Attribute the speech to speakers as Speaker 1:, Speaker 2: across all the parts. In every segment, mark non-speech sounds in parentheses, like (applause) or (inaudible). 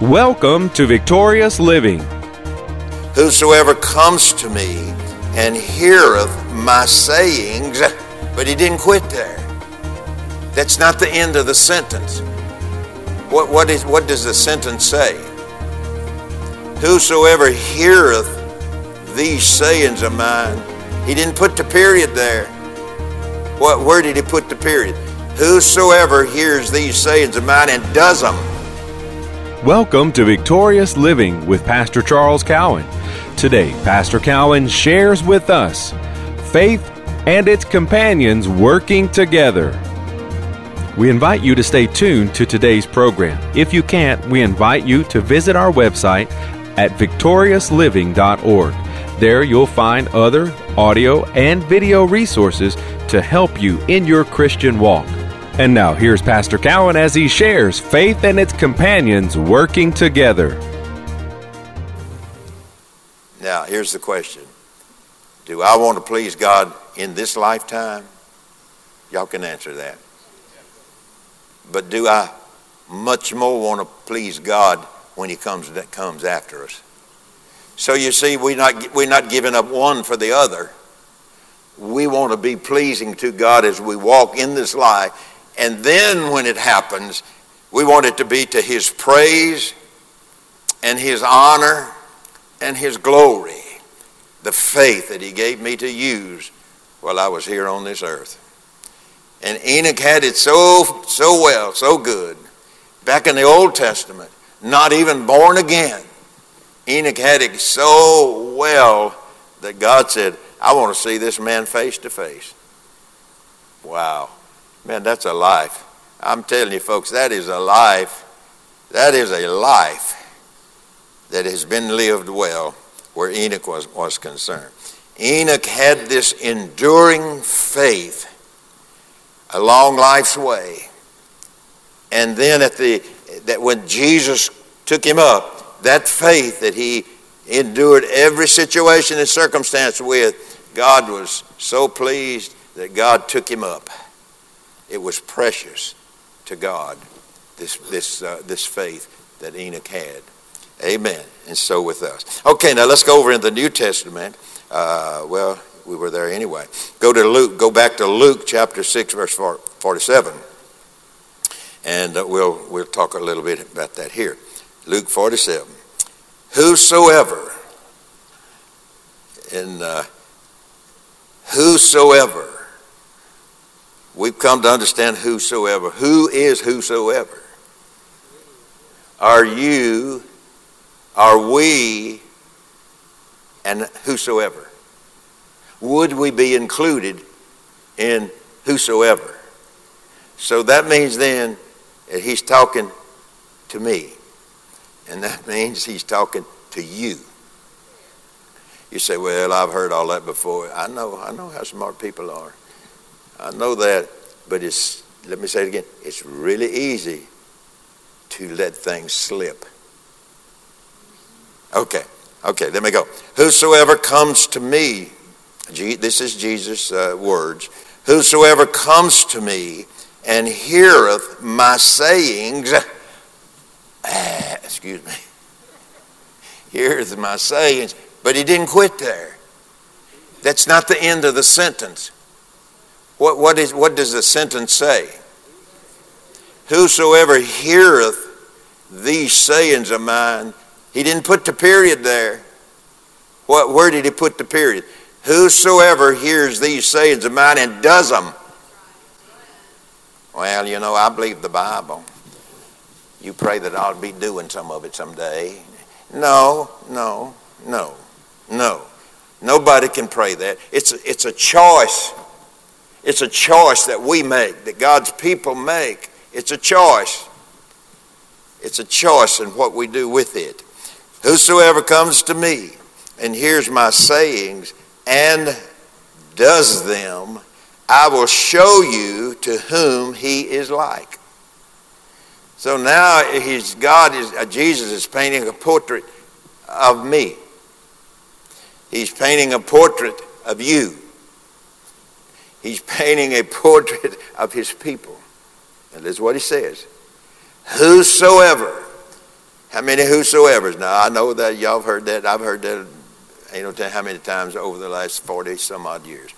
Speaker 1: Welcome to Victorious Living.
Speaker 2: Whosoever comes to me and heareth my sayings, but he didn't quit there. That's not the end of the sentence. What, what, is, what does the sentence say? Whosoever heareth these sayings of mine, he didn't put the period there. What, where did he put the period? Whosoever hears these sayings of mine and does them.
Speaker 1: Welcome to Victorious Living with Pastor Charles Cowan. Today, Pastor Cowan shares with us faith and its companions working together. We invite you to stay tuned to today's program. If you can't, we invite you to visit our website at victoriousliving.org. There you'll find other audio and video resources to help you in your Christian walk. And now here's Pastor Cowan as he shares faith and its companions working together.
Speaker 2: Now, here's the question Do I want to please God in this lifetime? Y'all can answer that. But do I much more want to please God when He comes that comes after us? So you see, we're not, we're not giving up one for the other. We want to be pleasing to God as we walk in this life. And then when it happens, we want it to be to His praise and His honor and His glory. The faith that He gave me to use while I was here on this earth. And Enoch had it so, so well, so good. Back in the Old Testament, not even born again. Enoch had it so well that God said, I want to see this man face to face. Wow. Man, that's a life. I'm telling you, folks, that is a life. That is a life that has been lived well where Enoch was, was concerned. Enoch had this enduring faith along life's way. And then at the that when Jesus took him up, that faith that he endured every situation and circumstance with, God was so pleased that God took him up. It was precious to God, this, this, uh, this faith that Enoch had. Amen. And so with us. Okay, now let's go over in the New Testament. Uh, well, we were there anyway. Go to Luke, go back to Luke chapter 6, verse 47. And uh, we'll, we'll talk a little bit about that here. Luke 47. Whosoever, and uh, whosoever, we've come to understand whosoever. Who is whosoever? Are you, are we, and whosoever? Would we be included in whosoever? So that means then that he's talking to me. And that (laughs) means he's talking to you. You say, well, I've heard all that before. I know, I know how smart people are. I know that, but it's, let me say it again, it's really easy to let things slip. Okay, okay, let me go. Whosoever comes to me, this is Jesus' uh, words, whosoever comes to me and heareth my sayings, excuse me, (laughs) heareth my sayings, but he didn't quit there. That's not the end of the sentence. What, what, is, what does the sentence say? Whosoever heareth these sayings of mine, he didn't put the period there. What, where did he put the period? Whosoever hears these sayings of mine and does them. Well, you know, I believe the Bible. You pray that I'll be doing some of it someday. No, no, no, no. Nobody can pray that. It's it's a choice. It's a choice that we make, that God's people make. It's a choice. It's a choice in what we do with it. Whosoever comes to me and hears my sayings and does them, I will show you to whom he is like. So now he's, God is, uh, Jesus is painting a portrait of me. He's painting a portrait of you. He's painting a portrait of his people. And this is what he says. Whosoever How many whosoever's? Now, I know that y'all have heard that. I've heard that no telling how many times over the last 40 some odd years.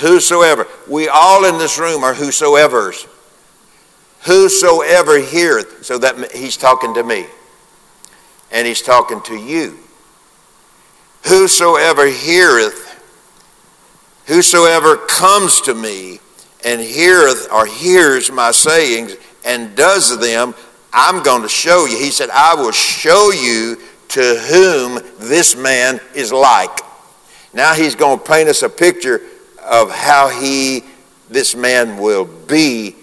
Speaker 2: Whosoever. We all in this room are whosoever's. Whosoever heareth. So that he's talking to me. And he's talking to you. Whosoever heareth, whosoever comes to me and heareth or hears my sayings and does them, I'm going to show you. He said, I will show you to whom this man is like. Now he's going to paint us a picture of how he, this man will be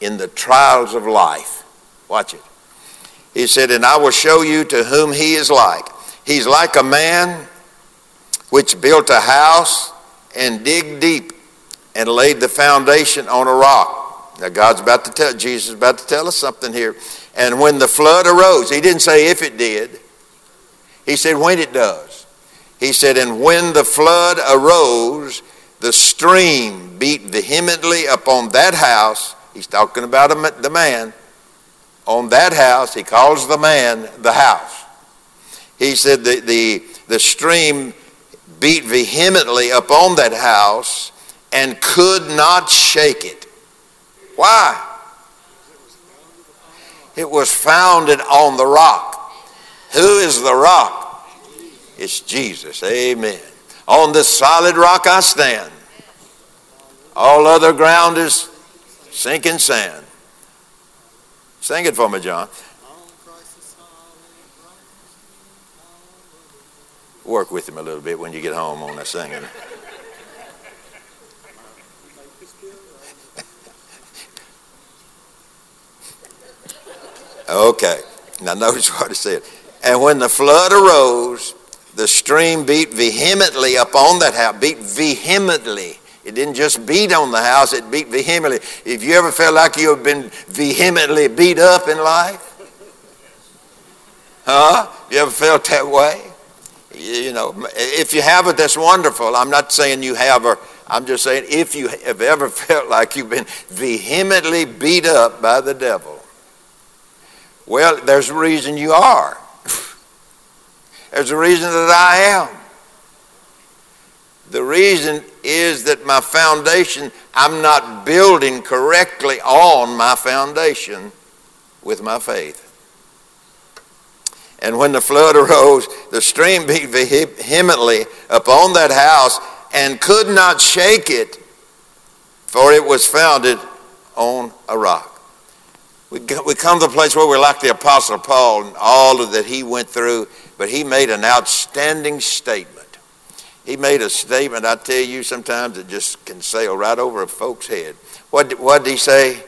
Speaker 2: in the trials of life. Watch it. He said, And I will show you to whom he is like. He's like a man which built a house and dig deep and laid the foundation on a rock. Now God's about to tell Jesus is about to tell us something here. And when the flood arose, he didn't say if it did. He said when it does. He said, and when the flood arose, the stream beat vehemently upon that house. He's talking about the man. On that house, he calls the man the house. He said the, the, the stream beat vehemently upon that house and could not shake it. Why? It was founded on the rock. Who is the rock? It's Jesus. Amen. On this solid rock I stand. All other ground is sinking sand. Sing it for me, John. Work with him a little bit when you get home on that singing. (laughs) okay. Now notice what it said. And when the flood arose, the stream beat vehemently upon that house, beat vehemently. It didn't just beat on the house, it beat vehemently. If you ever felt like you have been vehemently beat up in life? Huh? You ever felt that way? You know, if you have it, that's wonderful. I'm not saying you have, or I'm just saying if you have ever (laughs) felt like you've been vehemently beat up by the devil, well, there's a reason you are. (laughs) there's a reason that I am. The reason is that my foundation, I'm not building correctly on my foundation with my faith. And when the flood arose, the stream beat vehemently upon that house and could not shake it, for it was founded on a rock. We, we come to the place where we're like the Apostle Paul and all of that he went through, but he made an outstanding statement. He made a statement, I tell you, sometimes it just can sail right over a folk's head. What, what did he say?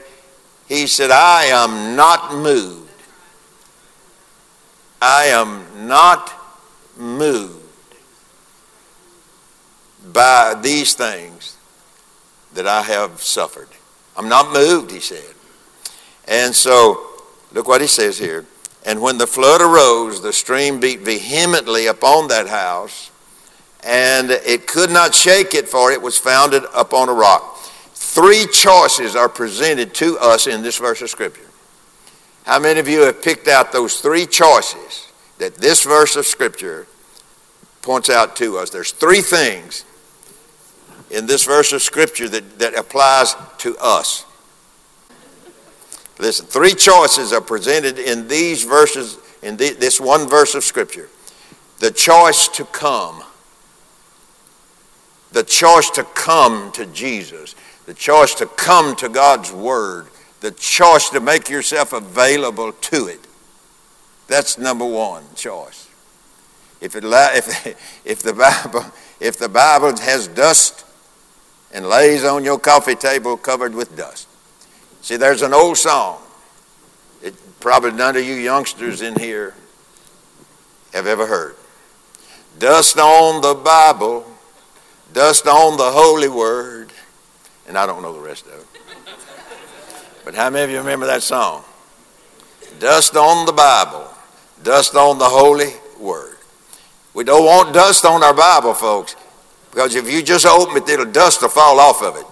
Speaker 2: He said, I am not moved I am not moved by these things that I have suffered. I'm not moved, he said. And so, look what he says here. And when the flood arose, the stream beat vehemently upon that house, and it could not shake it, for it was founded upon a rock. Three choices are presented to us in this verse of Scripture. How many of you have picked out those three choices that this verse of Scripture points out to us? There's three things in this verse of Scripture that, that applies to us. Listen, three choices are presented in these verses, in the, this one verse of Scripture. The choice to come, the choice to come to Jesus, the choice to come to God's Word, the choice to make yourself available to it. That's number one choice. If, it, if, (laughs) if, the Bible, if the Bible has dust and lays on your coffee table covered with dust. See, there's an old song. It, probably none of you youngsters in here have ever heard. Dust on the Bible, dust on the Holy Word, and I don't know the rest of it. But how many of you remember that song? Dust on the Bible, dust on the Holy Word. We don't want dust on our Bible, folks, because if you just open it, it'll dust will fall off of it.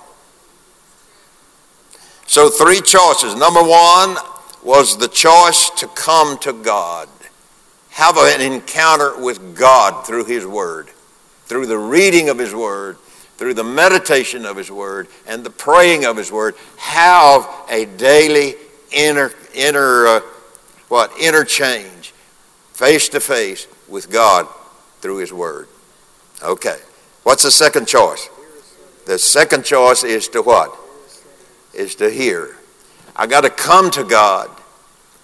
Speaker 2: So, three choices. Number one was the choice to come to God. have an encounter with God through His Word, through the reading of His Word, through the meditation of His Word, and the praying of His Word. Have a daily inner, inner uh, what interchange, face to face with God through His Word. Okay. What's the second choice? The second choice is to what? Is to hear. I got to come to God,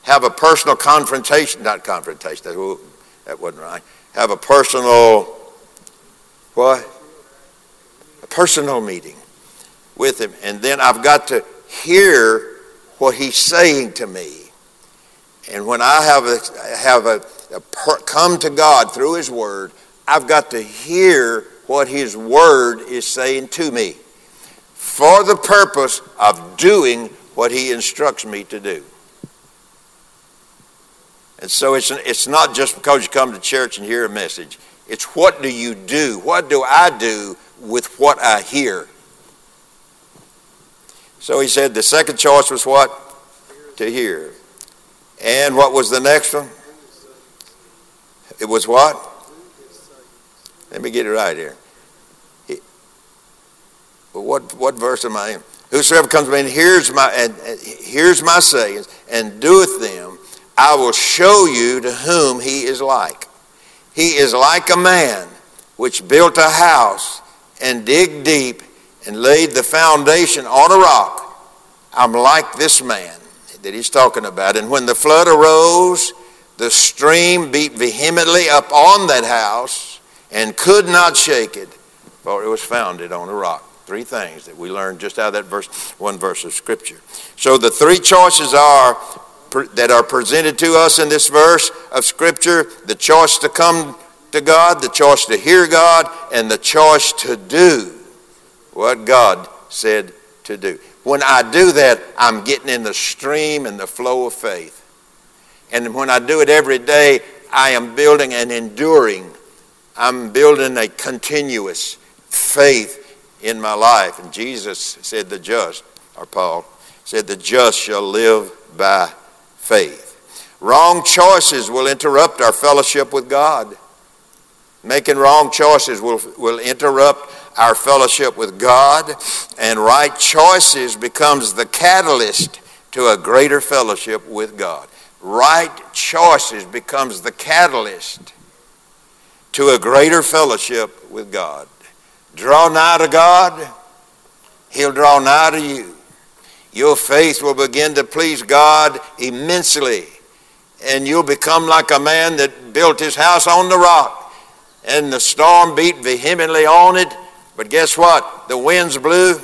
Speaker 2: have a personal confrontation, not confrontation, that, that wasn't right. Have a personal, what? Personal meeting with Him. And then I've got to hear what He's saying to me. And when I have a, have a, a per, come to God through His Word, I've got to hear what His Word is saying to me for the purpose of doing what He instructs me to do. And so it's, it's not just because you come to church and hear a message. It's what do you do? What do I do with what I hear? So he said the second choice was what? To hear. And what was the next one? It was what? Let me get it right here. what, what verse am I in? Whosoever comes to me and hears my, and, and hears my sayings and doeth them, I will show you to whom he is like. He is like a man which built a house and digged deep and laid the foundation on a rock. I'm like this man that he's talking about. And when the flood arose, the stream beat vehemently up on that house and could not shake it, for it was founded on a rock. Three things that we learned just out of that verse, one verse of Scripture. So the three choices are that are presented to us in this verse of Scripture the choice to come to God, the choice to hear God, and the choice to do what God said to do. When I do that, I'm getting in the stream and the flow of faith. And when I do it every day, I am building an enduring, I'm building a continuous faith in my life. And Jesus said, The just, or Paul said, The just shall live by faith. Wrong choices will interrupt our fellowship with God. Making wrong choices will, will interrupt our fellowship with God, and right choices becomes the catalyst to a greater fellowship with God. Right choices becomes the catalyst to a greater fellowship with God. Draw nigh to God, He'll draw nigh to you. Your faith will begin to please God immensely, and you'll become like a man that built his house on the rock, and the storm beat vehemently on it, but guess what? The winds blew,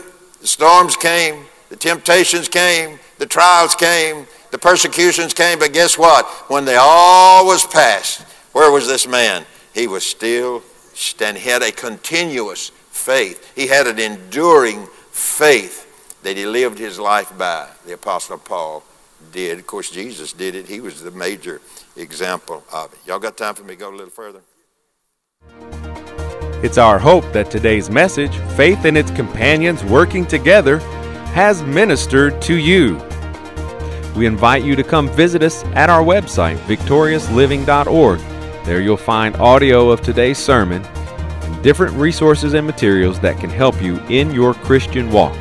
Speaker 2: the storms came, the temptations came, the trials came, the persecutions came, but guess what? When they all was past, where was this man? He was still standing. He had a continuous faith. He had an enduring faith that he lived his life by. The Apostle Paul did. Of course, Jesus did it. He was the major example of it. Y'all got time for me to go a little further?
Speaker 1: It's our hope that today's message, Faith and its Companions Working Together, has ministered to you. We invite you to come visit us at our website, victoriousliving.org. There you'll find audio of today's sermon and different resources and materials that can help you in your Christian walk.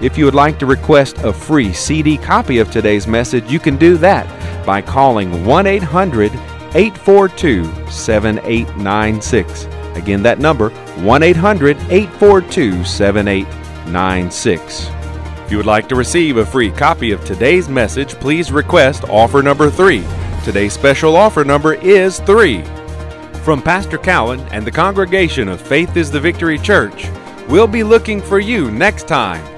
Speaker 1: If you would like to request a free CD copy of today's message, you can do that by calling 1 800 842 7896. Again, that number 1 800 842 7896. If you would like to receive a free copy of today's message, please request offer number 3. Today's special offer number is 3. From Pastor Cowan and the congregation of Faith is the Victory Church, we'll be looking for you next time